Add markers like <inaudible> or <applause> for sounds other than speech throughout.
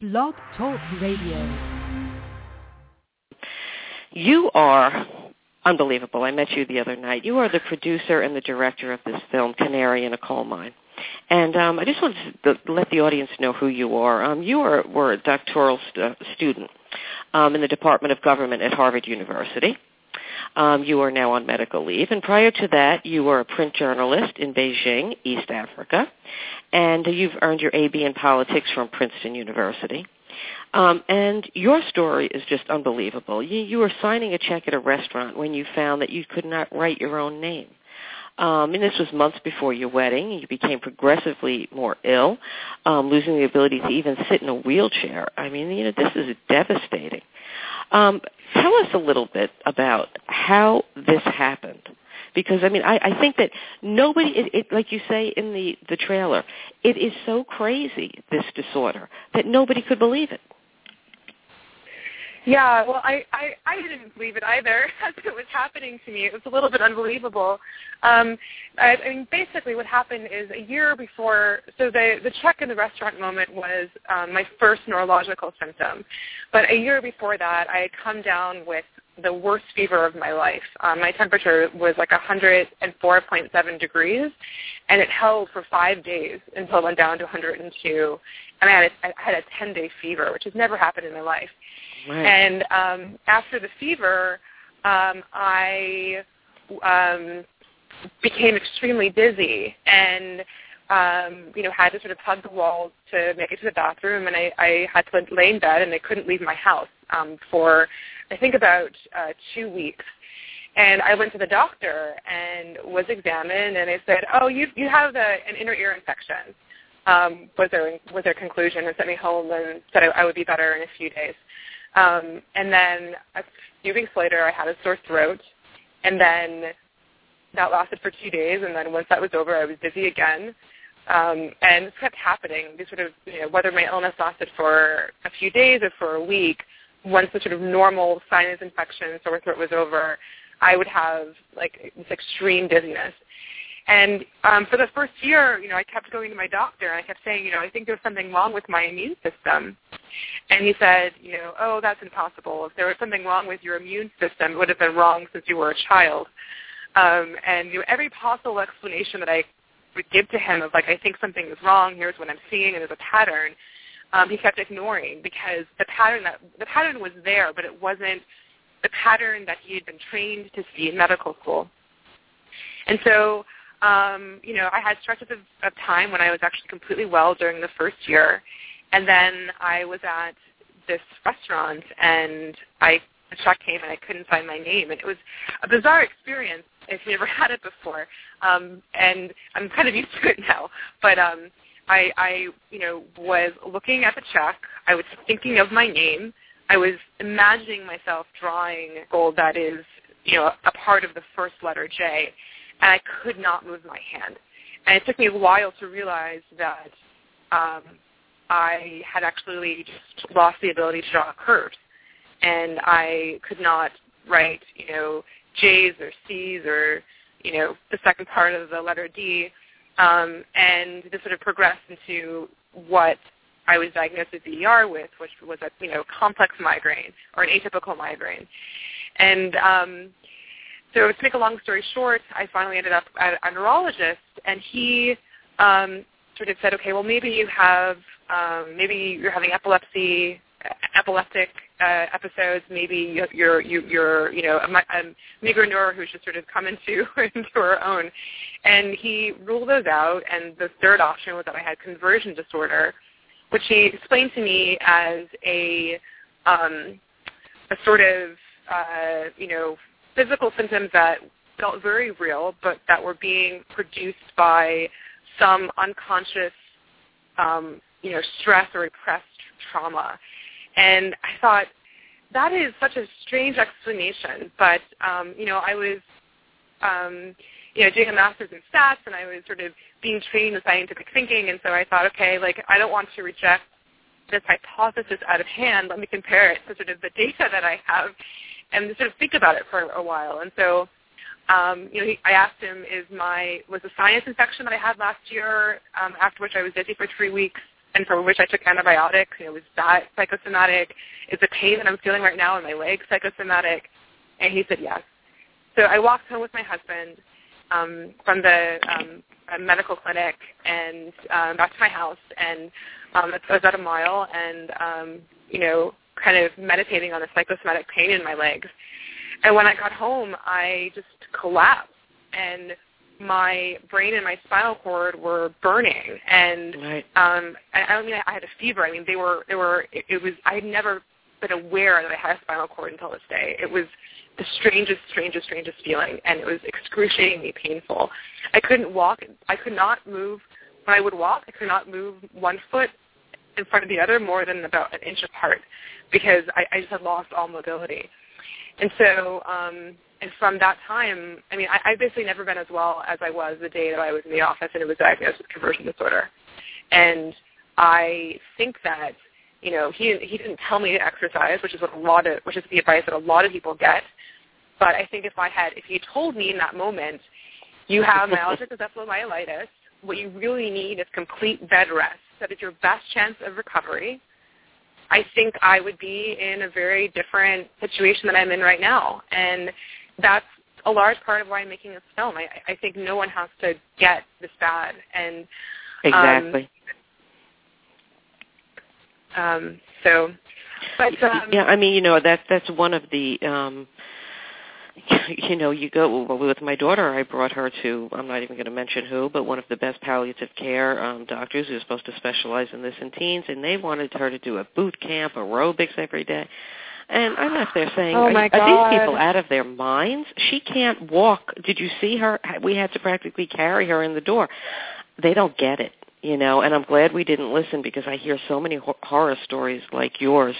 Blog Talk Radio. You are unbelievable. I met you the other night. You are the producer and the director of this film, Canary in a Coal Mine. And um, I just wanted to let the audience know who you are. Um, you are, were a doctoral st- student um, in the Department of Government at Harvard University. Um, you are now on medical leave. And prior to that, you were a print journalist in Beijing, East Africa. And you've earned your AB in politics from Princeton University. Um, and your story is just unbelievable. You, you were signing a check at a restaurant when you found that you could not write your own name. Um, and this was months before your wedding. You became progressively more ill, um, losing the ability to even sit in a wheelchair. I mean, you know, this is devastating. Um, tell us a little bit about how this happened. Because I mean, I, I think that nobody, it, it, like you say in the the trailer, it is so crazy this disorder that nobody could believe it. Yeah, well, I, I, I didn't believe it either <laughs> as it was happening to me. It was a little bit unbelievable. Um, I, I mean, basically what happened is a year before, so the, the check in the restaurant moment was um, my first neurological symptom. But a year before that, I had come down with the worst fever of my life. Um, my temperature was like 104.7 degrees, and it held for five days until it went down to 102. And I had a, I had a 10-day fever, which has never happened in my life. Right. And um, after the fever, um, I um, became extremely dizzy and um, you know had to sort of hug the walls to make it to the bathroom, and I, I had to lay in bed, and I couldn't leave my house um, for I think about uh, two weeks. And I went to the doctor and was examined, and they said, "Oh, you you have a, an inner ear infection." Um, was their was their conclusion, and sent me home and said I, I would be better in a few days. Um, and then a few weeks later, I had a sore throat, and then that lasted for two days. And then once that was over, I was dizzy again. Um, and this kept happening. These sort of, you know, whether my illness lasted for a few days or for a week, once the sort of normal sinus infection, sore throat was over, I would have like this extreme dizziness. And um, for the first year, you know, I kept going to my doctor and I kept saying, you know, I think there's something wrong with my immune system. And he said, you know, oh, that's impossible. If there was something wrong with your immune system, it would have been wrong since you were a child. Um, and you know, every possible explanation that I would give to him of like, I think something is wrong. Here's what I'm seeing, and there's a pattern. Um, he kept ignoring because the pattern that the pattern was there, but it wasn't the pattern that he had been trained to see in medical school. And so um, you know, I had stretches of, of time when I was actually completely well during the first year, and then I was at this restaurant and I the check came and I couldn't find my name, and it was a bizarre experience if you never <laughs> had it before. Um, and I'm kind of used to it now, but um, I, I, you know, was looking at the check. I was thinking of my name. I was imagining myself drawing gold that is, you know, a part of the first letter J and I could not move my hand. And it took me a while to realize that um, I had actually just lost the ability to draw curves, and I could not write, you know, J's or C's or, you know, the second part of the letter D. Um, and this sort of progressed into what I was diagnosed with ER with, which was a you know complex migraine or an atypical migraine. And um, so to make a long story short, I finally ended up at a neurologist, and he um, sort of said, okay, well maybe you have, um, maybe you're having epilepsy, epileptic uh, episodes. Maybe you're you, you're you know a, a migraineur who's just sort of come into <laughs> into her own, and he ruled those out. And the third option was that I had conversion disorder, which he explained to me as a um, a sort of uh, you know physical symptoms that felt very real, but that were being produced by some unconscious, um, you know, stress or repressed trauma. And I thought that is such a strange explanation. But um, you know, I was, um, you know, doing a master's in stats, and I was sort of being trained in scientific thinking, and so I thought, okay, like I don't want to reject this hypothesis out of hand. Let me compare it to sort of the data that I have and sort of think about it for a while. And so, um, you know, he, I asked him, "Is my was the sinus infection that I had last year, um, after which I was dizzy for three weeks, and for which I took antibiotics. You know, was that psychosomatic? Is the pain that I'm feeling right now in my leg psychosomatic? And he said yes. So I walked home with my husband um, from the um, medical clinic and um, back to my house, and um, I was about a mile, and um, you know, kind of meditating on the psychosomatic pain in my legs. And when I got home, I just collapsed, and my brain and my spinal cord were burning and right. um I, I don't mean I had a fever. I mean they were they were it, it was I had never been aware that I had a spinal cord until this day. It was the strangest, strangest, strangest feeling and it was excruciatingly painful. I couldn't walk I could not move when I would walk, I could not move one foot in front of the other more than about an inch apart because I, I just had lost all mobility. And so um and from that time, I mean, I, I've basically never been as well as I was the day that I was in the office and it was diagnosed with conversion disorder. And I think that, you know, he he didn't tell me to exercise, which is what a lot of which is the advice that a lot of people get. But I think if I had if he told me in that moment, you have <laughs> myalgic encephalomyelitis, what you really need is complete bed rest. That is your best chance of recovery. I think I would be in a very different situation than I'm in right now. And that's a large part of why I'm making this film. I, I think no one has to get this bad, and exactly. Um, um, so, but um, yeah, I mean, you know, that's that's one of the. um <laughs> you know, you go well, with my daughter. I brought her to. I'm not even going to mention who, but one of the best palliative care um, doctors who's supposed to specialize in this in teens, and they wanted her to do a boot camp, aerobics every day. And I'm left there saying, oh are, my are God. these people out of their minds? She can't walk. Did you see her? We had to practically carry her in the door. They don't get it, you know. And I'm glad we didn't listen because I hear so many hor- horror stories like yours.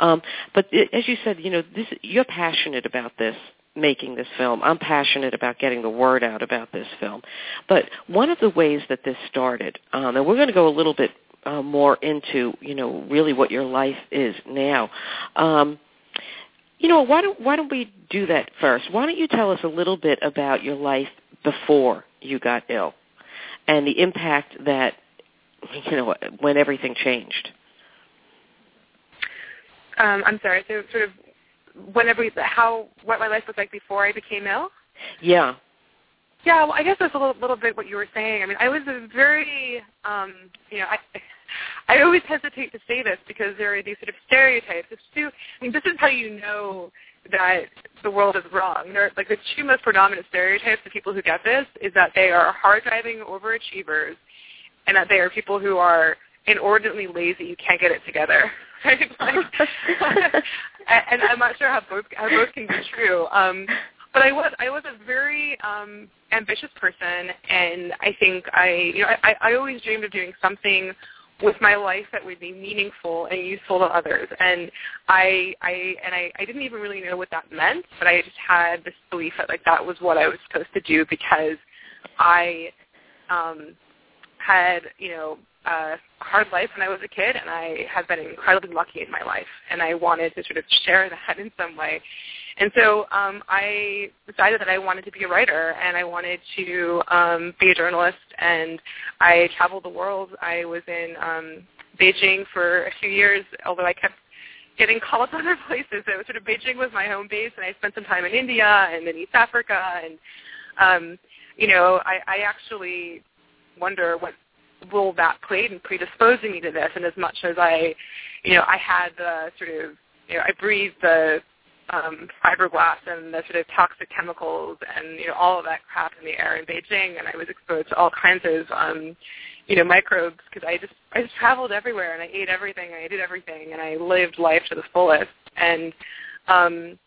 Um, but it, as you said, you know, this you're passionate about this making this film. I'm passionate about getting the word out about this film. But one of the ways that this started, um, and we're going to go a little bit uh, more into, you know, really what your life is now. Um, you know, why don't why don't we do that first? Why don't you tell us a little bit about your life before you got ill and the impact that <laughs> you know when everything changed? Um, I'm sorry. So, sort of, whenever how what my life was like before I became ill. Yeah. Yeah, well, I guess that's a little, little bit what you were saying. I mean, I was a very, um, you know, I, I always hesitate to say this because there are these sort of stereotypes. It's too, I mean, this is how you know that the world is wrong. There, like the two most predominant stereotypes of people who get this is that they are hard driving overachievers, and that they are people who are inordinately lazy. You can't get it together. Right? <laughs> Like, and I'm not sure how both how both can be true. Um, but I was I was a very um, ambitious person, and I think I you know I, I always dreamed of doing something with my life that would be meaningful and useful to others. And I I and I, I didn't even really know what that meant, but I just had this belief that like that was what I was supposed to do because I um had, you know, a hard life when I was a kid, and I have been incredibly lucky in my life, and I wanted to sort of share that <laughs> in some way. And so um, I decided that I wanted to be a writer, and I wanted to um, be a journalist, and I traveled the world. I was in um, Beijing for a few years, although I kept getting called to <laughs> other places. So sort of Beijing was my home base, and I spent some time in India and in East Africa, and um, you know, I, I actually wonder what role that played in predisposing me to this. And as much as I, you know, I had the sort of, you know, I breathed the um, fiberglass and the sort of toxic chemicals and you know all of that crap in the air in Beijing, and I was exposed to all kinds of um, you know microbes because I just I just traveled everywhere and I ate everything, I did everything, and I lived life to the fullest. And um,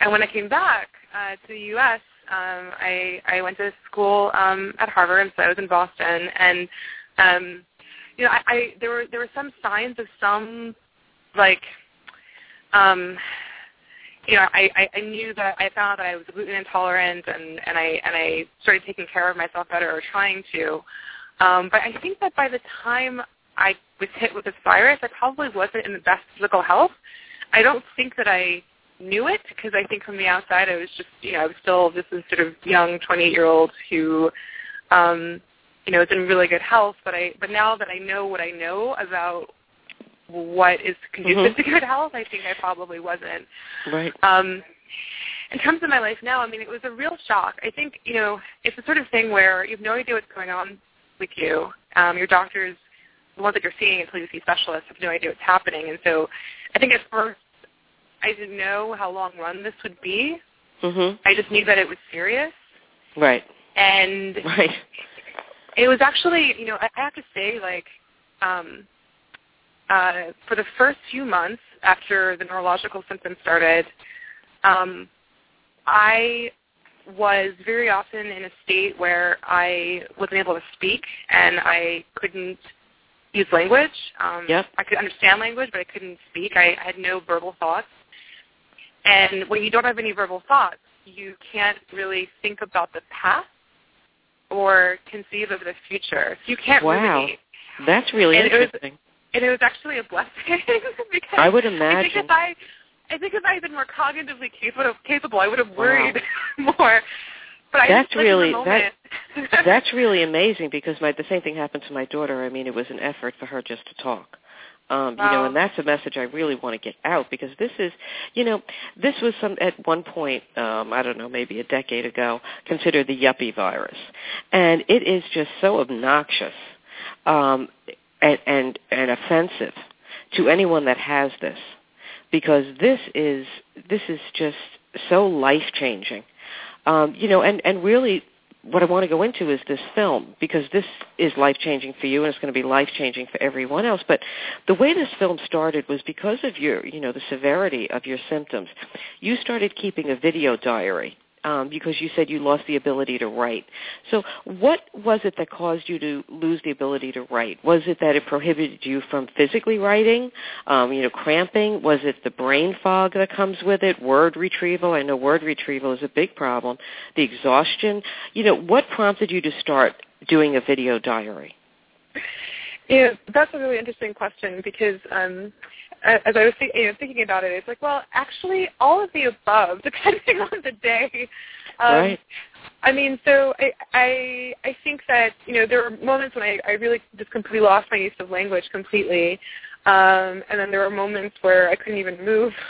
and when I came back uh, to the U.S., um, I I went to school um, at Harvard, and so I was in Boston, and um, you know I, I there were there were some signs of some like um you know, I, I, I knew that I found that I was gluten intolerant and, and I and I started taking care of myself better or trying to. Um, but I think that by the time I was hit with this virus, I probably wasn't in the best physical health. I don't think that I knew it because I think from the outside I was just, you know, I was still this is sort of young 28 year old who, um, you know, it's in really good health. But I, but now that I know what I know about what is conducive Mhm. to good health, I think I probably wasn't. Right. Um, in terms of my life now, I mean, it was a real shock. I think, you know, it's the sort of thing where you have no idea what's going on with you. Um, your doctors, the ones that you're seeing, until you see specialists, have no idea what's happening. And so I think at first I didn't know how long run this would be. Mhm. I just knew that it was serious. Right. And Right. It was actually, you know, I I have to say, like, um, uh, for the first few months after the neurological symptoms started, um, I was very often in a state where I wasn't able to speak and I couldn't use language. Um, Yep. I could understand language, but I couldn't speak. I had no verbal thoughts. And when you don't have any verbal thoughts, you can't really think about the past or conceive of the future. You can't Wow. ruminate. That's really And it was- interesting. And it was actually a blessing <laughs> because I would imagine. I think if I, I think if I had been more cognitively capable, capable, I would have worried <laughs> more. But I That's just lived in the really- moment. <laughs> That's really amazing because my the same thing happened to my daughter. I mean, it was an effort for her just to talk. Um, you know, and that's a message I really want to get out because this is, you know, this was some at one point, um, I don't know, maybe a decade ago, considered the yuppie virus, and it is just so obnoxious um, and, and and offensive to anyone that has this because this is this is just so life changing um, you know, and and really, what I want to go into is this film because this is life changing for you, and it's going to be life changing for everyone else. But the way this film started was because of your, you know, the severity of your symptoms. You started keeping a video diary. Um, because you said you lost the ability to write. So what was it that caused you to lose the ability to write? Was it that it prohibited you from physically writing, um, you know, cramping? Was it the brain fog that comes with it, word retrieval? I know word retrieval is a big problem. The exhaustion? You know, what prompted you to start doing a video diary? Yeah, that's a really interesting question because um, as I was think, you know, thinking about it, it's like, well, actually, all of the above, <laughs> depending on the day. Um, Right. I mean, so I, I I think that you know there were moments when I, I really just completely lost my use of language completely, um, and then there were moments where I couldn't even move. <laughs>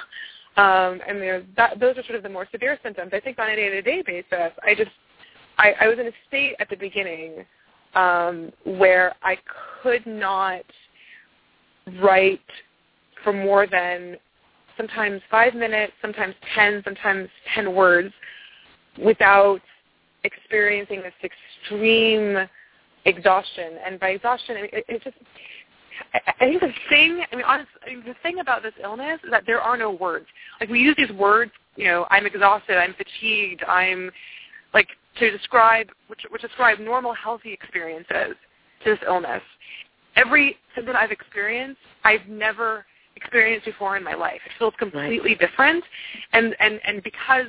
Um, and you know, that, those are sort of the more severe symptoms. I think on a day-to-day basis, I just I, I was in a state at the beginning um, where I could not write for more than sometimes five minutes, sometimes ten, sometimes ten words without experiencing this extreme exhaustion. And by exhaustion, I mean, it, it just I, think the thing, I mean, honest, I mean, the thing about this illness is that there are no words. Like we use these words, you know, I'm exhausted, I'm fatigued, I'm like to describe, which, which describe normal, healthy experiences to this illness. Every symptom I've experienced, I've never experienced before in my life. It feels completely different, and and and because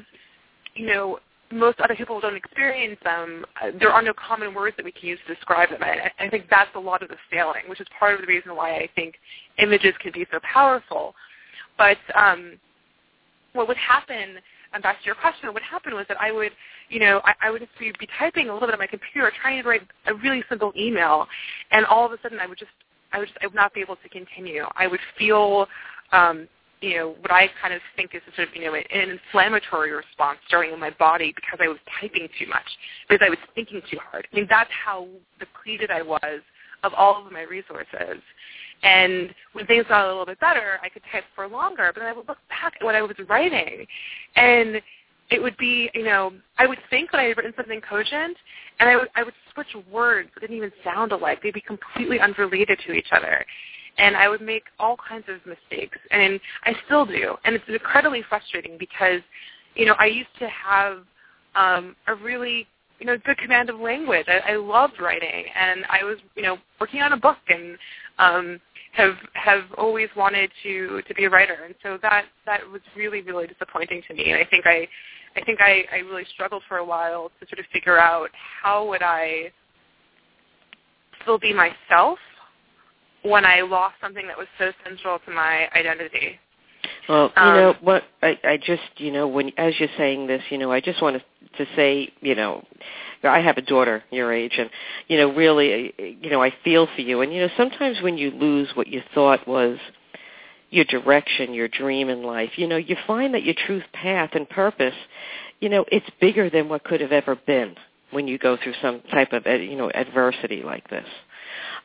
you know most other people don't experience them, uh, there are no common words that we can use to describe them. And I, I think that's a lot of the failing, which is part of the reason why I think images can be so powerful. But um, what would happen, and back to your question, what would happen was that I would, you know, I, I would just be, be typing a little bit on my computer, trying to write a really simple email, and all of a sudden I would just, I would just, I would not be able to continue. I would feel um, you know, what I kind of think is a sort of, you know, an inflammatory response starting in my body because I was typing too much, because I was thinking too hard. I mean, that's how depleted I was of all of my resources. And when things got a little bit better, I could type for longer, but then I would look back at what I was writing, and it would be, you know, I would think that I had written something cogent, and I would, I would switch words that didn't even sound alike. They'd be completely unrelated to each other and I would make all kinds of mistakes, and I still do, and it's incredibly frustrating because, you know, I used to have um, a really, you know, good command of language. I, I loved writing, and I was, you know, working on a book, and um, have have always wanted to to be a writer, and so that that was really really disappointing to me, and I think I. I think I, I really struggled for a while to sort of figure out how would I still be myself when I lost something that was so central to my identity. Well, you Um, know what? I, I just, you know, when as you're saying this, you know, I just want to to say, you know, I have a daughter your age, and you know, really, you know, I feel for you. And you know, sometimes when you lose what you thought was your direction, your dream in life, you know, you find that your truth path and purpose, you know, it's bigger than what could have ever been when you go through some type of, you know, adversity like this.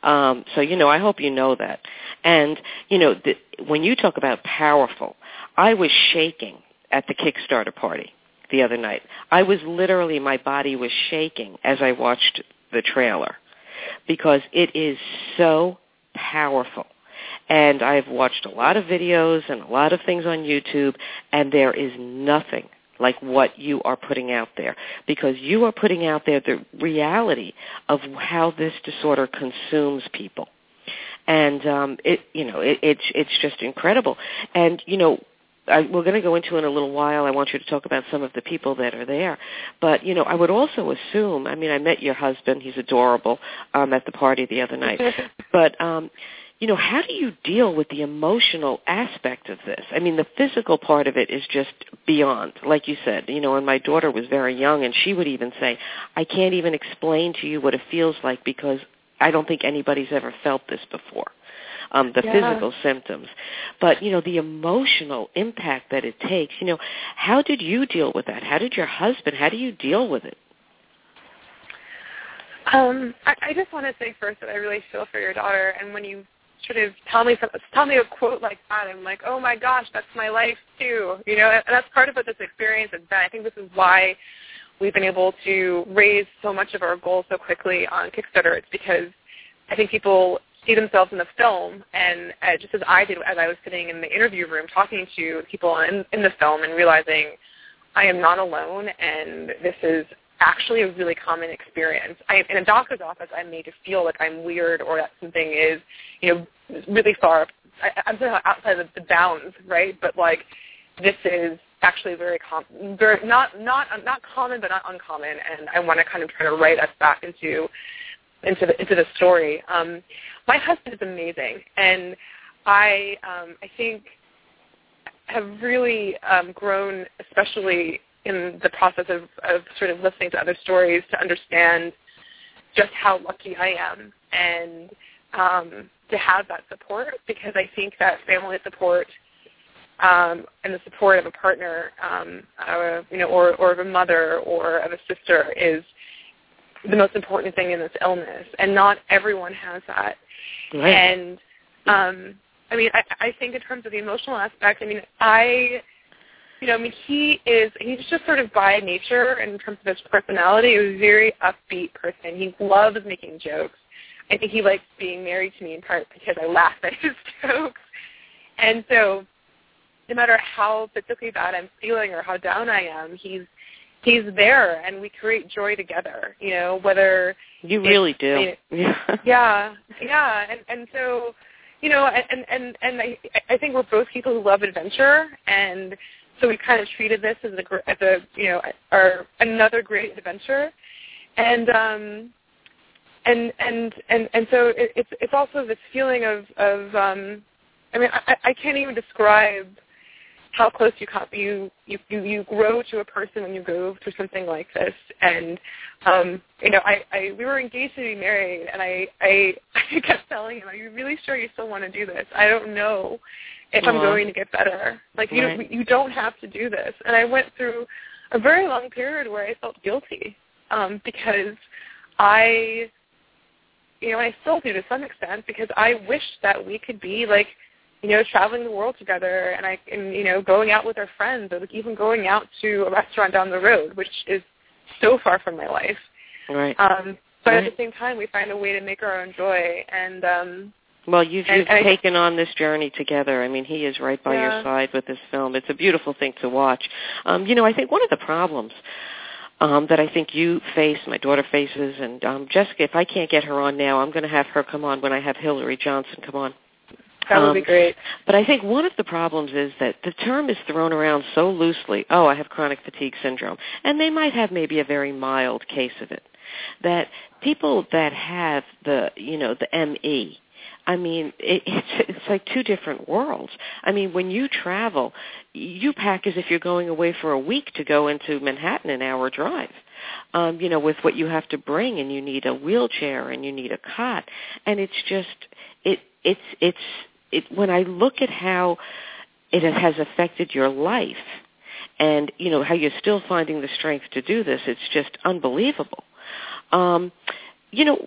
Um, so, you know, I hope you know that. And, you know, the, when you talk about powerful, I was shaking at the Kickstarter party the other night. I was literally, my body was shaking as I watched the trailer because it is so powerful. And I've watched a lot of videos and a lot of things on YouTube, and there is nothing like what you are putting out there because you are putting out there the reality of how this disorder consumes people and um it you know it, it's it's just incredible and you know I, we're going to go into in a little while. I want you to talk about some of the people that are there, but you know, I would also assume. I mean, I met your husband; he's adorable um, at the party the other night. <laughs> but um, you know, how do you deal with the emotional aspect of this? I mean, the physical part of it is just beyond, like you said, you know, and my daughter was very young and she would even say, I can't even explain to you what it feels like because I don't think anybody's ever felt this before. Um, the yeah. physical symptoms. But, you know, the emotional impact that it takes, you know, how did you deal with that? How did your husband, how do you deal with it? Um, I, I just want to say first that I really feel for your daughter, and when you sort of tell me some, tell me a quote like that, I'm like, oh my gosh, that's my life too. You know, and that's part of what this experience has been. I think this is why we've been able to raise so much of our goals so quickly on Kickstarter. It's because I think people see themselves in the film, and uh, just as I did as I was sitting in the interview room talking to people in, in the film and realizing I am not alone, and this is actually a really common experience. I, in a doctor's office, I'm made to feel like I'm weird or that something is, you know, really far. I, I'm somehow outside of the bounds, right? But like, this is actually very common, very not not not common, but not uncommon. And I want to kind of try to write us back into into the into the story. Um, my husband is amazing, and I um, I think have really um, grown, especially in the process of, of sort of listening to other stories to understand just how lucky I am and um, to have that support because I think that family support um, and the support of a partner, um, uh, you know, or, or of a mother or of a sister is the most important thing in this illness, and not everyone has that. Right. And um, I mean, I, I think in terms of the emotional aspect, I mean, I you know, I mean, he is, he's just sort of by nature in terms of his personality, a very upbeat person. He loves making jokes. I think he likes being married to me in part because I laugh at <laughs> his jokes. And so no matter how physically bad I'm feeling or how down I am, he's he's there and we create joy together, you know, whether You really do. <laughs> yeah. yeah. Yeah. And and so you know, and and and I I think we're both people who love adventure and so we kind of treated this as a as a you know our another great adventure, and um, and and and and so it, it's it's also this feeling of of um, I mean I, I can't even describe how close you come you you you grow to a person when you go through something like this. And um you know i i we were engaged to be married and i i <laughs> i kept telling him are you really sure you still want to do this? I don't know if I'm going to get better. Like you right. you don't have to do this. And I went through a very long period where I felt guilty um, because I, you know, and I still do to some extent because I wish that we could be like, you know, traveling the world together and I and you know going out with our friends or like even going out to a restaurant down the road, which is so far from my life. Right. Um, but right. at the same time, we find a way to make our own joy and. um well, you've, and, you've and taken on this journey together. I mean, he is right by yeah. your side with this film. It's a beautiful thing to watch. Um, you know, I think one of the problems um, that I think you face, my daughter faces, and um, Jessica, if I can't get her on now, I'm going to have her come on when I have Hillary Johnson come on. That would be Um, great. But I think one of the problems is that the term is thrown around so loosely. Oh, I have chronic fatigue syndrome. And they might have maybe a very mild case of it. That people that have the, you know, the ME, I mean, it, <laughs> it's it's like two different worlds. I mean, when you travel, you pack as if you're going away for a week to go into Manhattan, an hour drive. Um, you know, with what you have to bring, and you need a wheelchair and you need a cot, and it's just it it's it's it. When I look at how it has affected your life, and you know how you're still finding the strength to do this, it's just unbelievable. Um, you know,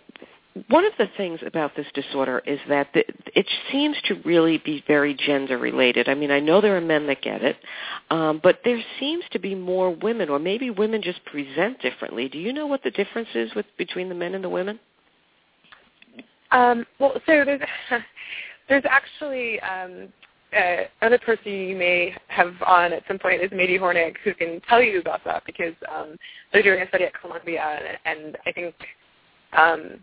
one of the things about this disorder is that the, it seems to really be very gender related. I mean, I know there are men that get it, um, but there seems to be more women, or maybe women just present differently. Do you know what the difference is with between the men and the women? Um, well, so there's <laughs> there's actually um, uh, another person you may have on at some point is Mady Hornig, who can tell you about that because um, they're doing a study at Columbia, and, and I think um,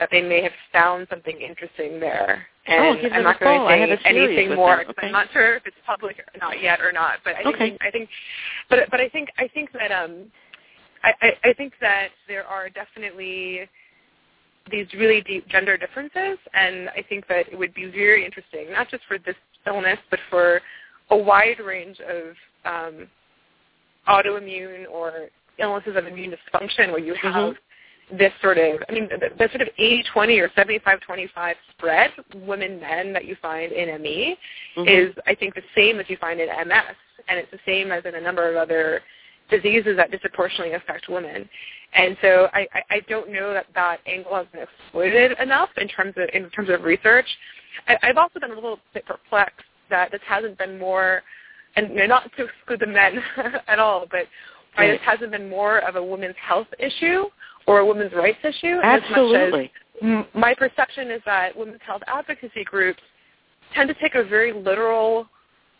that they may have found something interesting there. And oh, I'm not going to say anything more okay. I'm not sure if it's public or not yet or not. But I think okay. I think, but but I think I think that um, I, I, I think that there are definitely these really deep gender differences, and I think that it would be very interesting, not just for this illness, but for a wide range of um, autoimmune or illnesses of immune dysfunction where you have mm-hmm. This sort of, I mean, the, the sort of 80-20 or 75-25 spread, women-men that you find in ME mm-hmm. is, I think, the same as you find in MS, and it's the same as in a number of other diseases that disproportionately affect women. And so I, I, I don't know that that angle has been exploited enough in terms of in terms of research. I, I've also been a little bit perplexed that this hasn't been more, and you know, not to exclude the men <laughs> at all, but why this hasn't been more of a women's health issue or a women's rights issue. Absolutely. As much as my perception is that women's health advocacy groups tend to take a very literal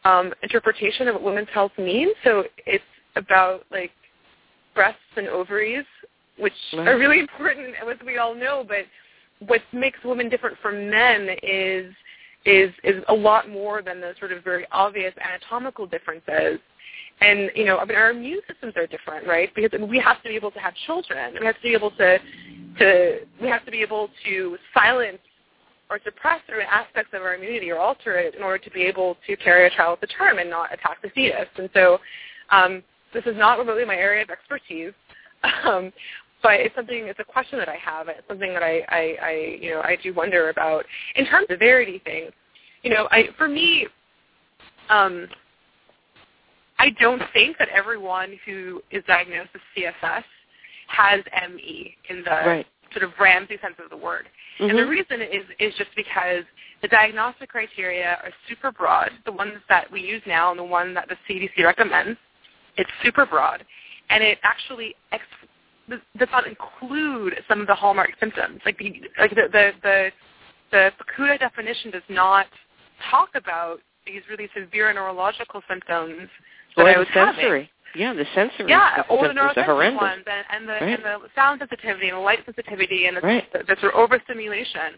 um, interpretation of what women's health means. So it's about like breasts and ovaries, which Right. are really <laughs> important, as we all know. But what makes women different from men is is is a lot more than the sort of very obvious anatomical differences. And you know, I mean, our immune systems are different, right? Because we have to be able to have children. We have to be able to to we have to be able to silence or suppress certain aspects of our immunity or alter it in order to be able to carry a child to term and not attack the fetus. And so um, this is not remotely my area of expertise, <laughs> um, but it's something. It's a question that I have. It's something that I, I, I, you know, I do wonder about in terms of severity thing. You know, I for me, um, I don't think that everyone who is diagnosed with CFS has ME in the Right. sort of Ramsay sense of the word. And the Mhm. reason is is just because the diagnostic criteria are super broad. The ones that we use now and the one that the CDC recommends, it's super broad, and it actually ex- does not include some of the hallmark symptoms. Like the like the the the, the Fukuda definition does not talk about these really severe neurological symptoms that or I the was having. sensory. Yeah, the sensory Yeah, or oh, the are neurosensitive horrendous. ones, and, and the Right. and the sound sensitivity and the light sensitivity and the, Right. the, the sort of overstimulation.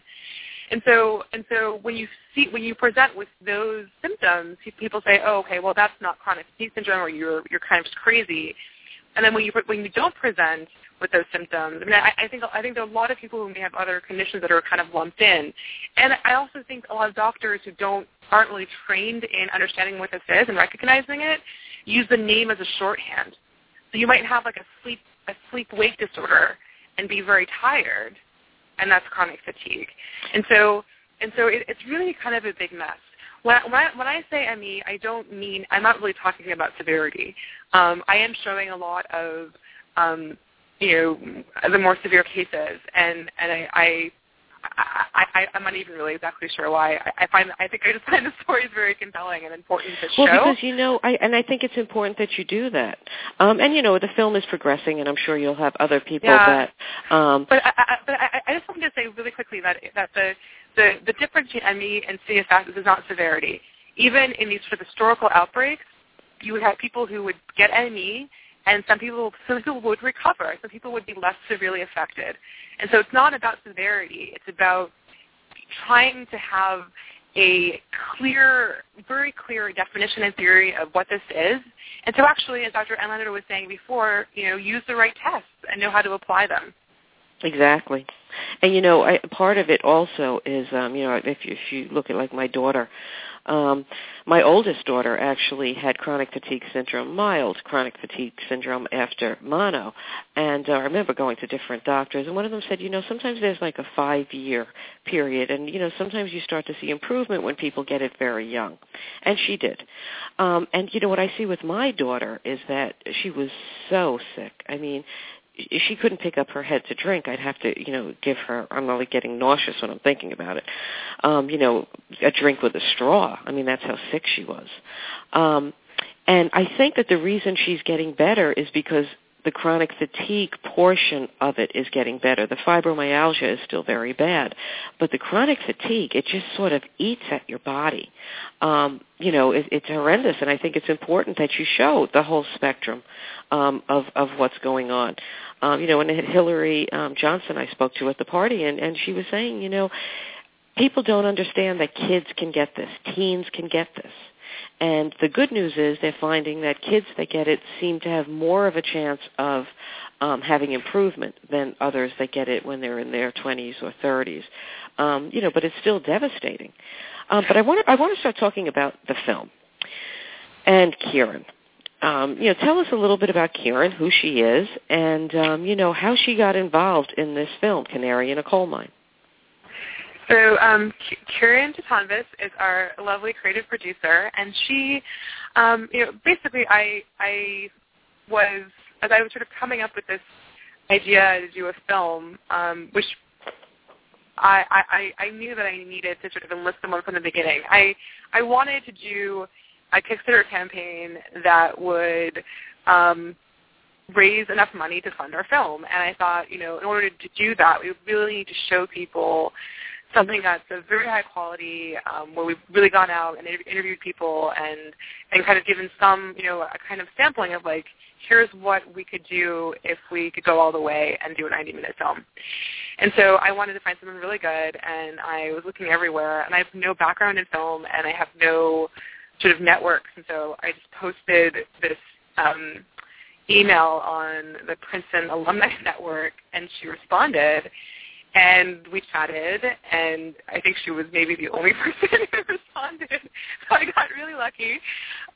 And so and so when you see when you present with those symptoms, people say, "Oh, okay, well that's not chronic fatigue syndrome, or you're you're kind of just crazy." And then when you when you don't present with those symptoms, I mean, I, I think I think there are a lot of people who may have other conditions that are kind of lumped in, and I also think a lot of doctors who don't aren't really trained in understanding what this is and recognizing it use the name as a shorthand. So you might have like a sleep a sleep wake disorder and be very tired, and that's chronic fatigue. And so and so it, it's really kind of a big mess. When I, when I say ME, I don't mean I'm not really talking about severity. Um, I am showing a lot of um, you know the more severe cases, and and I. I I, I, I'm not even really exactly sure why. I, I find I think I just <laughs> find the stories very compelling and important to Well, show. because you know, I and I think it's important that you do that. Um, and you know, the film is progressing, and I'm sure you'll have other people Yeah. that. Um, But I, I, but I, I just wanted to say really quickly that that the the, the difference between ME and CFS is not severity. Even in these sort of historical outbreaks, you would have people who would get ME, and some people some people would recover. Some people would be less severely affected. And so it's not about severity. It's about trying to have a clear, very clear definition and theory of what this is. And so actually, as Dr. Enlander was saying before, you know, use the right tests and know how to apply them. Exactly. And you know, I, part of it also is, um, you know, if you, if you look at like my daughter, um, my oldest daughter actually had chronic fatigue syndrome, mild chronic fatigue syndrome after mono. And uh, I remember going to different doctors, and one of them said, you know, sometimes there's like a five-year period, and you know, sometimes you start to see improvement when people get it very young. And she did. Um, and you know, what I see with my daughter is that she was so sick. I mean, she couldn't pick up her head to drink, I'd have to, you know, give her. I'm only getting nauseous when I'm thinking about it. Um, you know, a drink with a straw. I mean, that's how sick she was. Um, and I think that the reason she's getting better is because the chronic fatigue portion of it is getting better. The fibromyalgia is still very bad, but the chronic fatigue it just sort of eats at your body. Um, you know, it, it's horrendous, and I think it's important that you show the whole spectrum um, of of what's going on. Um, you know, and Hillary um, Johnson I spoke to at the party, and and she was saying, you know, people don't understand that kids can get this, teens can get this and the good news is they're finding that kids that get it seem to have more of a chance of um, having improvement than others that get it when they're in their 20s or 30s. Um, you know, but it's still devastating. Um, but I want to I want to start talking about the film and Kieran. Um, you know, tell us a little bit about Kieran, who she is, and um, you know how she got involved in this film, Canary in a Coal Mine. So um, Kieran is our lovely creative producer, and she, um, you know, basically I I was as I was sort of coming up with this idea to do a film, um, which I, I I knew that I needed to sort of enlist someone from the beginning. I I wanted to do a Kickstarter campaign that would um, raise enough money to fund our film. And I thought, you know, in order to do that, we really need to show people something that's of very high quality, um, where we've really gone out and interviewed people and and kind of given some, you know, a kind of sampling of like, here's what we could do if we could go all the way and do a 90-minute film. And so I wanted to find something really good, and I was looking everywhere, and I have no background in film, and I have no sort of networks, and so I just posted this um, email on the Princeton Alumni <laughs> Network, and she responded and we chatted, and I think she was maybe the only <laughs> person who responded, so I got really lucky.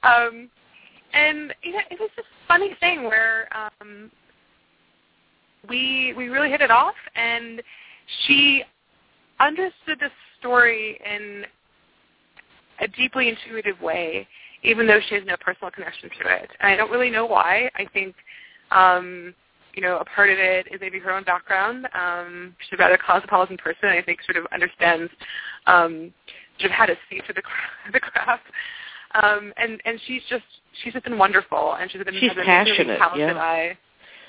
Um, and you know, it was this funny thing where um, we we really hit it off, and she understood the story in a deeply intuitive way, even though she has no personal connection to it. And I don't really know why. I think um, you know, a part of it is maybe her own background. Um, she's a rather cosmopolitan person. I think sort of understands um, sort of how to see through the, <laughs> the craft. Um, and and she's just she's just been wonderful, and she's been she's passionate. Really talented yeah. eye.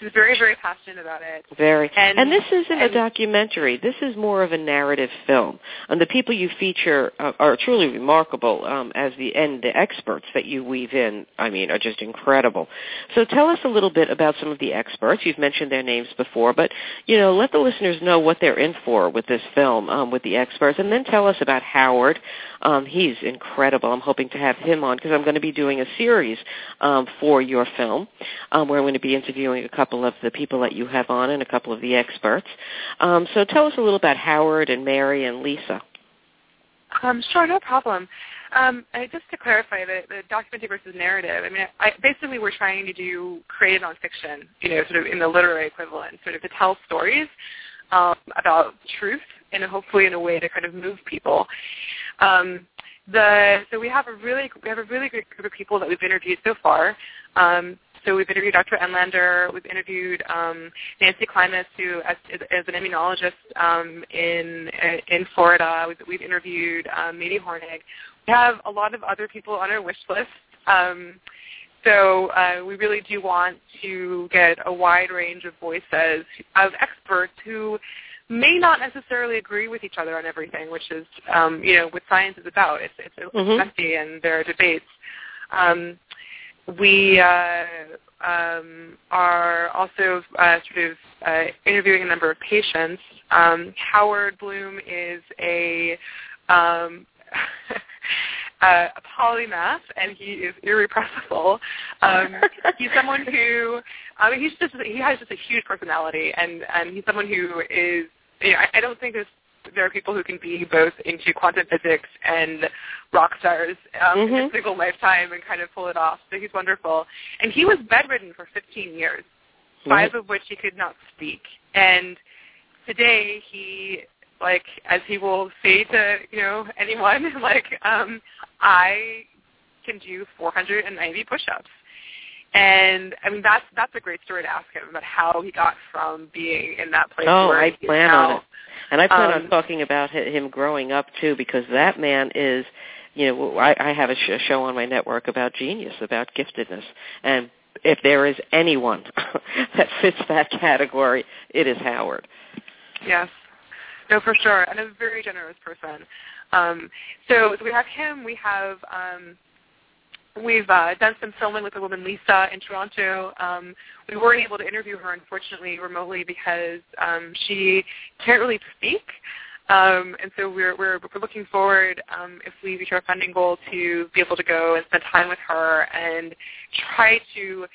She's very, very passionate about it. Very. And, and this isn't and, a documentary. This is more of a narrative film. And the people you feature uh, are truly remarkable um, as the and the experts that you weave in, I mean, are just incredible. So tell us a little bit about some of the experts. You've mentioned their names before, but, you know, let the listeners know what they're in for with this film, um, with the experts, and then tell us about Howard. Um, he's incredible. I'm hoping to have him on because I'm going to be doing a series um, for your film um, where I'm going to be interviewing a couple couple of the people that you have on and a couple of the experts. Um, so tell us a little about Howard and Mary and Lisa. Um, sure, no problem. Um, just to clarify, the, the documentary versus narrative. I mean, I, basically, we're trying to do creative nonfiction, you know, sort of in the literary equivalent, sort of to tell stories um, about truth, and hopefully in a way to kind of move people. Um, the so we have a really we have a really good group of people that we've interviewed so far. Um, so we've interviewed Dr. Enlander. We've interviewed um, Nancy Klimas, who is, is an immunologist um, in in Florida. We've, we've interviewed um, Mady Hornig. We have a lot of other people on our wish list. Um, so uh, we really do want to get a wide range of voices of experts who may not necessarily agree with each other on everything, which is, um, you know, what science is about. It's, it's mm-hmm. messy and there are debates. Um, we uh, um, are also uh, sort of uh, interviewing a number of patients. Um, Howard Bloom is a um, <laughs> uh, a polymath, and he is irrepressible. Um, he's someone who, he's just he has just a huge personality, and and he's someone who is. You know, I, I don't think there's there are people who can be both into quantum physics and rock stars um, mm-hmm. in a single lifetime and kind of pull it off. So he's wonderful. And he was bedridden for 15 years, five of which he could not speak. And today he like as he will say to you know anyone <laughs> like um i can do 490 push-ups and i mean that's that's a great story to ask him about how he got from being in that place oh where i plan now. on it and i plan Um, on talking about him growing up too because that man is you know i i have a sh- show on my network about genius about giftedness and if there is anyone <laughs> that fits that category it is howard Yes. No, for sure, and a very generous person. Um, so, so we have him. We have um, we've uh, done some filming with the woman Lisa in Toronto. Um, we weren't able to interview her, unfortunately, remotely because um, she can't really speak. Um, and so we're, we're, we're looking forward, um, if we reach our funding goal, to be able to go and spend time with her and try to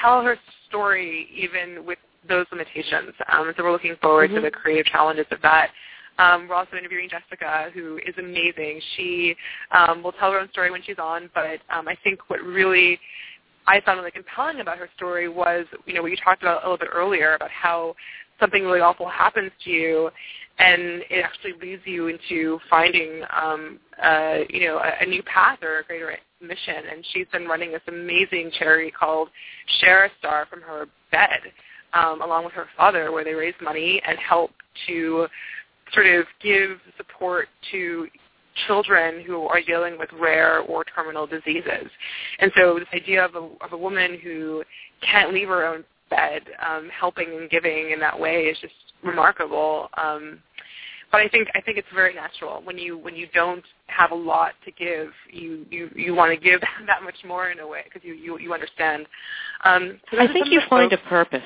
tell her story even with those limitations. Um, so we're looking forward Mhm. to the creative challenges of that. Um, we're also interviewing Jessica, who is amazing. She um, will tell her own story when she's on, but um, I think what really I found really compelling about her story was, you know, what you talked about a little bit earlier about how something really awful happens to you, and it actually leads you into finding, um, uh, you know, a, a new path or a greater mission. And she's been running this amazing charity called Share a Star from her bed, um, along with her father, where they raise money and help to sort of give support to children who are dealing with rare or terminal diseases. And so this idea of a, of a woman who can't leave her own bed, um, helping and giving in that way is just remarkable. Um, but I think I think it's very natural when you when you don't have a lot to give, you you you want to give <laughs> that much more in a way because you, you you understand. Um, so I think you find a purpose.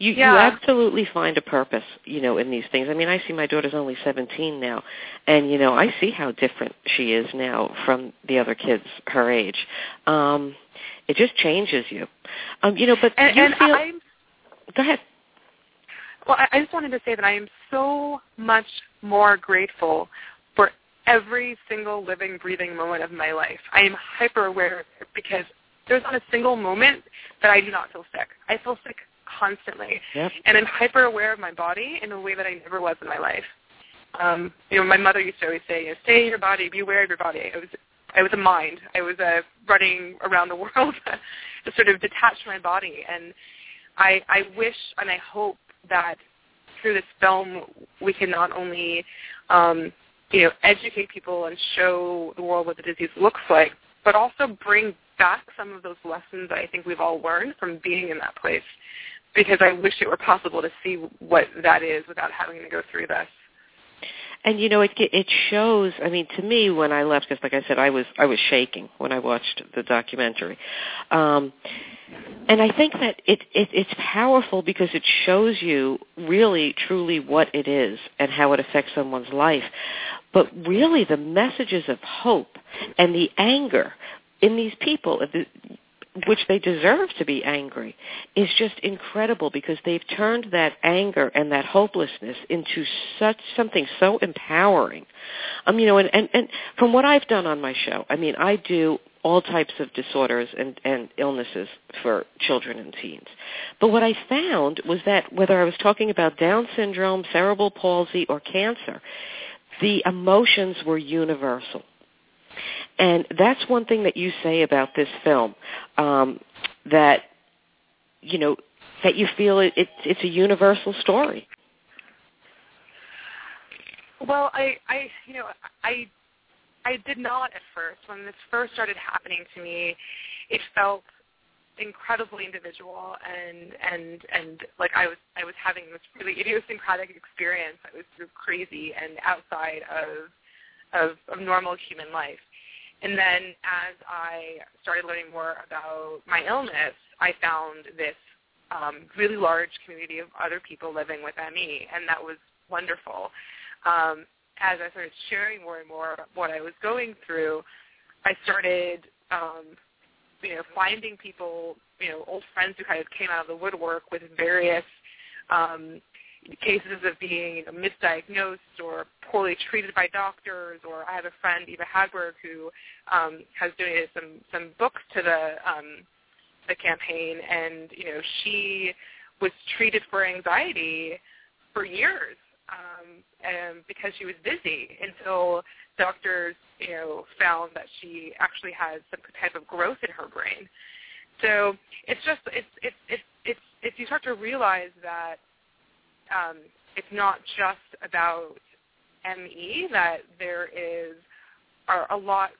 You Yeah. you absolutely find a purpose, you know, in these things. I mean, I see my daughter's only 17 now, and you know, I see how different she is now from the other kids her age. Um it just changes you. Um you know, but and, you and feel I'm Go ahead. Well, I, I just wanted to say that I am so much more grateful for every single living, breathing moment of my life. I am hyper aware of it because there's not a single moment that I do not feel sick. I feel sick constantly, Yep. and I'm hyper aware of my body in a way that I never was in my life. Um, you know, my mother used to always say, you know, "Stay in your body, be aware of your body." I was, I was a mind. I was uh, running around the <laughs> world to sort of detach from my body, and I, I wish and I hope that through this film we can not only um, you know educate people and show the world what the disease looks like, but also bring back some of those lessons that I think we've all learned from being in that place. Because I wish it were possible to see what that is without having to go through this. And you know, it it shows. I mean, to me, when I left, because like I said, I was I was shaking when I watched the documentary, um, and I think that it, it it's powerful because it shows you really, truly what it is and how it affects someone's life. But really, the messages of hope and the anger in these people, which they deserve to be angry, is just incredible because they've turned that anger and that hopelessness into such something so empowering. Um, you know, and, and, and from what I've done on my show, I mean, I do all types of disorders and, and illnesses for children and teens. But what I found was that whether I was talking about Down syndrome, cerebral palsy, or cancer, the emotions were universal. And that's one thing that you say about this film, um, that you know that you feel it, it, it's a universal story. Well, I, I, you know, I, I did not at first. When this first started happening to me, it felt incredibly individual and and and like I was I was having this really idiosyncratic experience that was sort of crazy and outside of of, of normal human life. And then as I started learning more about my illness, I found this um, really large community of other people living with ME, and that was wonderful. Um, as I started sharing more and more what I was going through, I started, um, you know, finding people, you know, old friends who kind of came out of the woodwork with various um, cases of being you know, misdiagnosed or poorly treated by doctors. Or I have a friend, Eva Hagberg, who um, has donated some some books to the um, the campaign, and you know, she was treated for anxiety for years um, and because she was busy until doctors, you know, found that she actually had some type of growth in her brain. So it's just it's it's it's it's if you start to realize that um, it's not just about ME, that there is are a lot,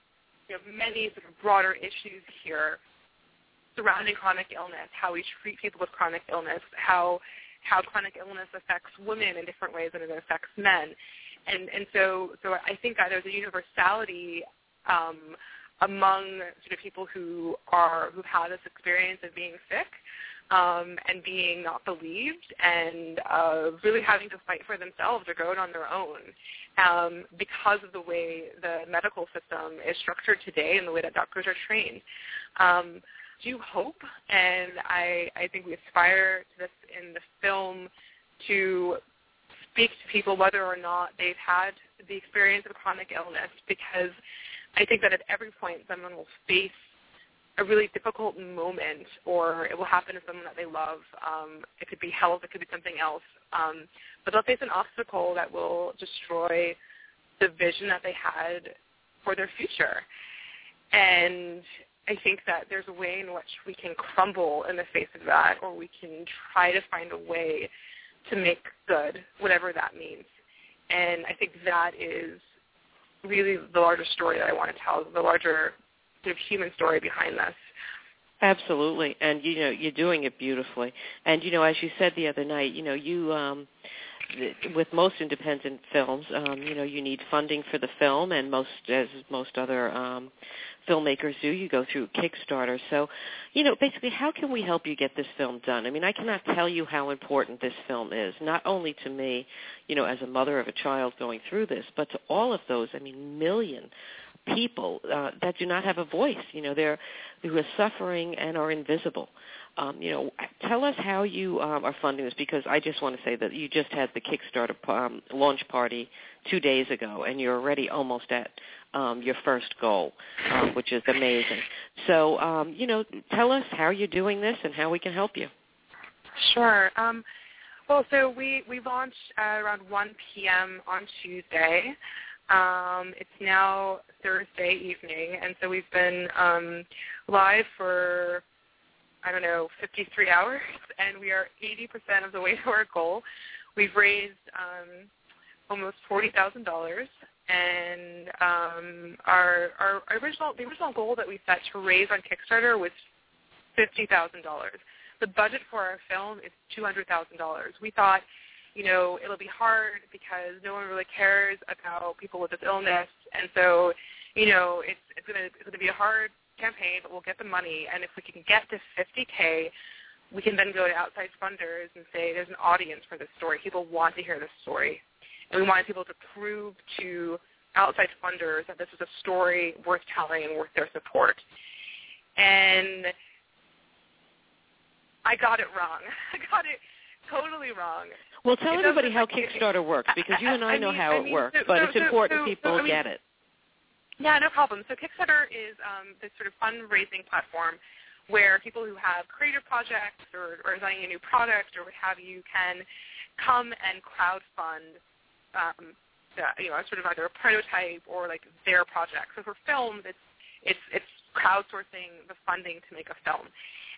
you know, many sort of broader issues here surrounding chronic illness, how we treat people with chronic illness, how how chronic illness affects women in different ways than it affects men. And and so so I think that there's a universality um, among sort of people who are who've had this experience of being sick um, and being not believed and uh, really having to fight for themselves or go it on their own um, because of the way the medical system is structured today and the way that doctors are trained. Um, do hope, and I, I think we aspire to this in the film to speak to people whether or not they've had the experience of chronic illness because I think that at every point someone will face a really difficult moment or it will happen to someone that they love. Um, it could be health, it could be something else. Um, but they'll face an obstacle that will destroy the vision that they had for their future. And I think that there's a way in which we can crumble in the face of that, or we can try to find a way to make good, whatever that means. And I think that is really the larger story that I want to tell, the larger sort of human story behind this. Absolutely, and you know you're doing it beautifully. And you know, as you said the other night, you know you um, with most independent films, um, you know, you need funding for the film, and most, as most other um, filmmakers do, you go through Kickstarter. So, you know, basically, how can we help you get this film done? I mean, I cannot tell you how important this film is, not only to me, you know, as a mother of a child going through this, but to all of those, I mean, million people uh, that do not have a voice. You know, they're who are suffering and are invisible. Um, you know, tell us how you um, are funding this because I just want to say that you just had the Kickstarter um, launch party two days ago, and you're already almost at um, your first goal, um, which is amazing. So, um, you know, tell us how you're doing this and how we can help you. Sure. Um, well, so we we launched uh, around 1 p.m. on Tuesday. Um, it's now Thursday evening, and so we've been um, live for I don't know 53 hours, <laughs> and we are 80% of the way to our goal. We've raised um, almost forty thousand dollars, and um, our, our original the original goal that we set to raise on Kickstarter was fifty thousand dollars. The budget for our film is two hundred thousand dollars. We thought you know, it'll be hard because no one really cares about people with this illness, and so, you know, it's it's gonna it's gonna be a hard campaign, but we'll get the money, and if we can get to 50k, we can then go to outside funders and say there's an audience for this story. People want to hear this story, and we wanted people to prove to outside funders that this is a story worth telling and worth their support. And I got it wrong. <laughs> I got it totally wrong. Well, tell it everybody how Kickstarter works because you and I, I know mean, how I it mean, works, so, but so, it's so, important people I mean, get it. Yeah, no problem. So Kickstarter is um, this sort of fundraising platform where people who have creative projects or, or designing a new product or what have you can come and crowdfund um, the, you know, sort of either a prototype or like their project. So for films, it's it's it's crowdsourcing the funding to make a film.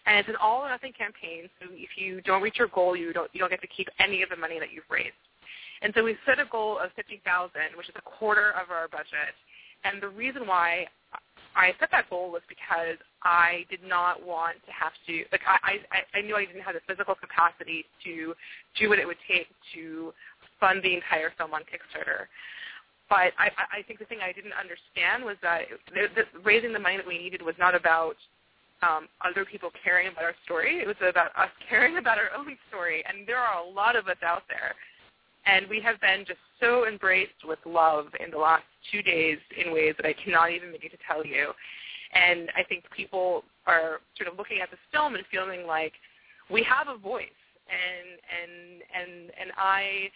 And it's an all or nothing campaign, so if you don't reach your goal, you don't you don't get to keep any of the money that you've raised. And so we set a goal of fifty thousand, which is a quarter of our budget. And the reason why I set that goal was because I did not want to have to like I, I, I knew I didn't have the physical capacity to do what it would take to fund the entire film on Kickstarter. But I, I think the thing I didn't understand was that it, the, raising the money that we needed was not about um, other people caring about our story. It was about us caring about our own story. And there are a lot of us out there. And we have been just so embraced with love in the last two days in ways that I cannot even begin to tell you. And I think people are sort of looking at this film and feeling like we have a voice, and and and and I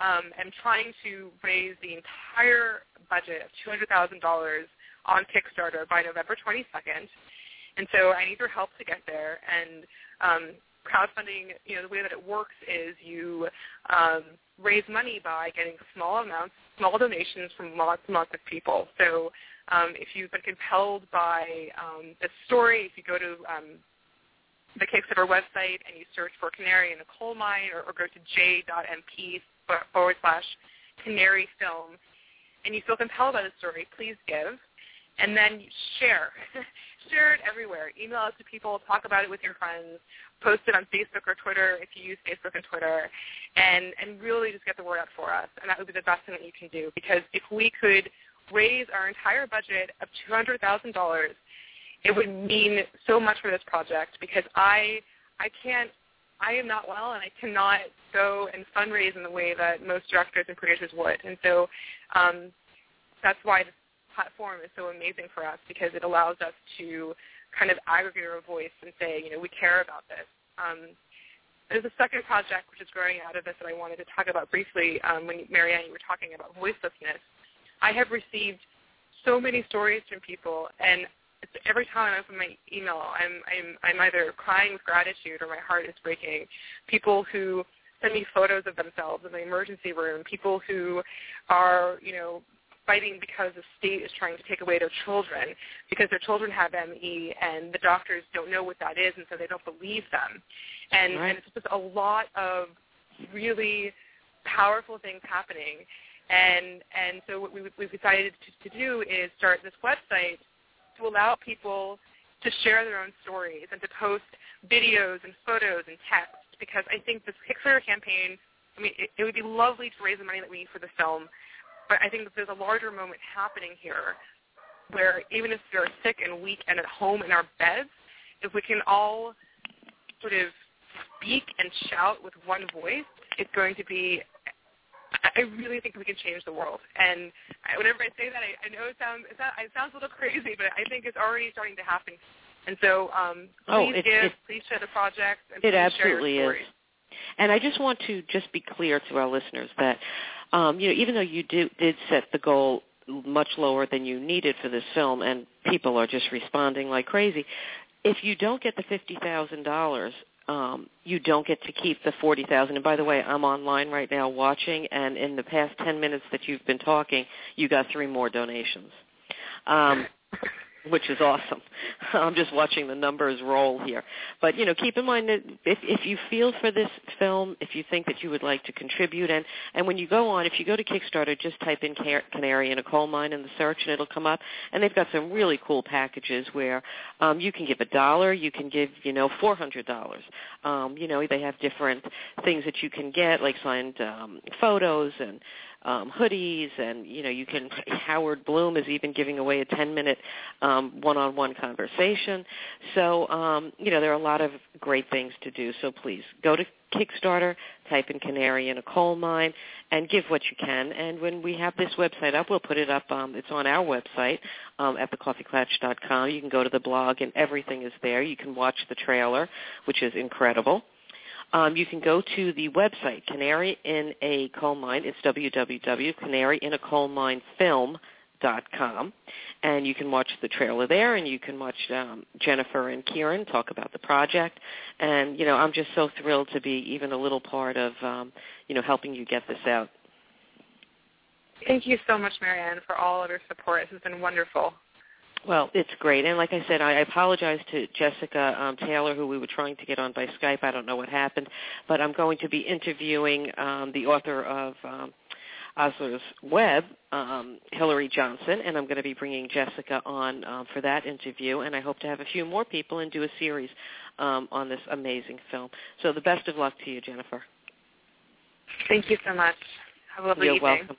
um, am trying to raise the entire budget of two hundred thousand dollars on Kickstarter by November twenty second, and so I need your help to get there. And um, crowdfunding, you know, the way that it works is you um, raise money by getting small amounts, small donations from lots and lots of people. So um, if you've been compelled by um, the story, if you go to um, the Kickstarter website and you search for Canary in a Coal Mine or, or go to j.mp forward slash canary film and you feel compelled by the story, please give. And then share. <laughs> share it everywhere. Email it to people. Talk about it with your friends. Post it on Facebook or Twitter if you use Facebook and Twitter. And, and really just get the word out for us. And that would be the best thing that you can do. Because if we could raise our entire budget of $200,000, it would mean so much for this project because I I can't I am not well and I cannot go and fundraise in the way that most directors and producers would. And so um, that's why this platform is so amazing for us because it allows us to kind of aggregate our voice and say, you know, we care about this. Um, there's a second project which is growing out of this that I wanted to talk about briefly um, when Marianne, you were talking about voicelessness. I have received so many stories from people, and every time I open my email, I'm I'm I'm either crying with gratitude or my heart is breaking. People who send me photos of themselves in the emergency room. People who are you know fighting because the state is trying to take away their children because their children have ME and the doctors don't know what that is and so they don't believe them. And, right. and it's just a lot of really powerful things happening. And and so what we, we've decided to, to do is start this website to allow people to share their own stories and to post videos and photos and text because I think this Kickstarter campaign, I mean, it, it would be lovely to raise the money that we need for the film, but I think that there's a larger moment happening here where even if we're sick and weak and at home in our beds, if we can all sort of speak and shout with one voice, it's going to be I really think we can change the world. And whenever I say that, I, I know it sounds it sounds, it sounds a little <laughs> crazy, but I think it's already starting to happen. And so, um, oh, please it, give, it, please share the project, and it please absolutely share your stories. is. And I just want to just be clear to our listeners that, um, you know, even though you do, did set the goal much lower than you needed for this film, and people are just responding like crazy, if you don't get the fifty thousand dollars, um, you don't get to keep the forty thousand. And by the way, I'm online right now watching, and in the past ten minutes that you've been talking, you got three more donations. Um, <laughs> which is awesome. <laughs> I'm just watching the numbers roll here. But you know, keep in mind that if if you feel for this film, if you think that you would like to contribute, and and when you go on, if you go to Kickstarter, just type in Canary in a Coal Mine in the search, and it'll come up. And they've got some really cool packages where um, you can give a dollar, you can give you know four hundred dollars. Um, you know, they have different things that you can get, like signed um, photos and um, hoodies, and you know you can. Howard Bloom is even giving away a 10-minute um, one-on-one conversation. So um, you know there are a lot of great things to do. So please go to Kickstarter, type in "canary in a coal mine," and give what you can. And when we have this website up, we'll put it up. Um, it's on our website um, at thecoffeeklatch.com. You can go to the blog, and everything is there. You can watch the trailer, which is incredible um, you can go to the website, Canary in a Coal Mine. It's www.canaryinacoalminefilm.com. And you can watch the trailer there, and you can watch um, Jennifer and Kieran talk about the project. And, you know, I'm just so thrilled to be even a little part of, um, you know, helping you get this out. Thank you so much, Marianne, for all of your support. This has been wonderful. Well, it's great, and like I said, I apologize to Jessica um, Taylor, who we were trying to get on by Skype. I don't know what happened, but I'm going to be interviewing um, the author of um, Osler's Web, um, Hillary Johnson, and I'm going to be bringing Jessica on um, for that interview, and I hope to have a few more people and do a series um, on this amazing film. So the best of luck to you, Jennifer. Thank you so much. Have a lovely You're evening. welcome.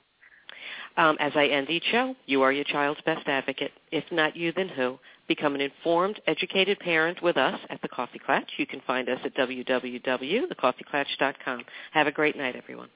Um, as I end each show, you are your child's best advocate. If not you, then who? Become an informed, educated parent with us at The Coffee Klatch. You can find us at www.thecoffeeklatch.com. Have a great night, everyone.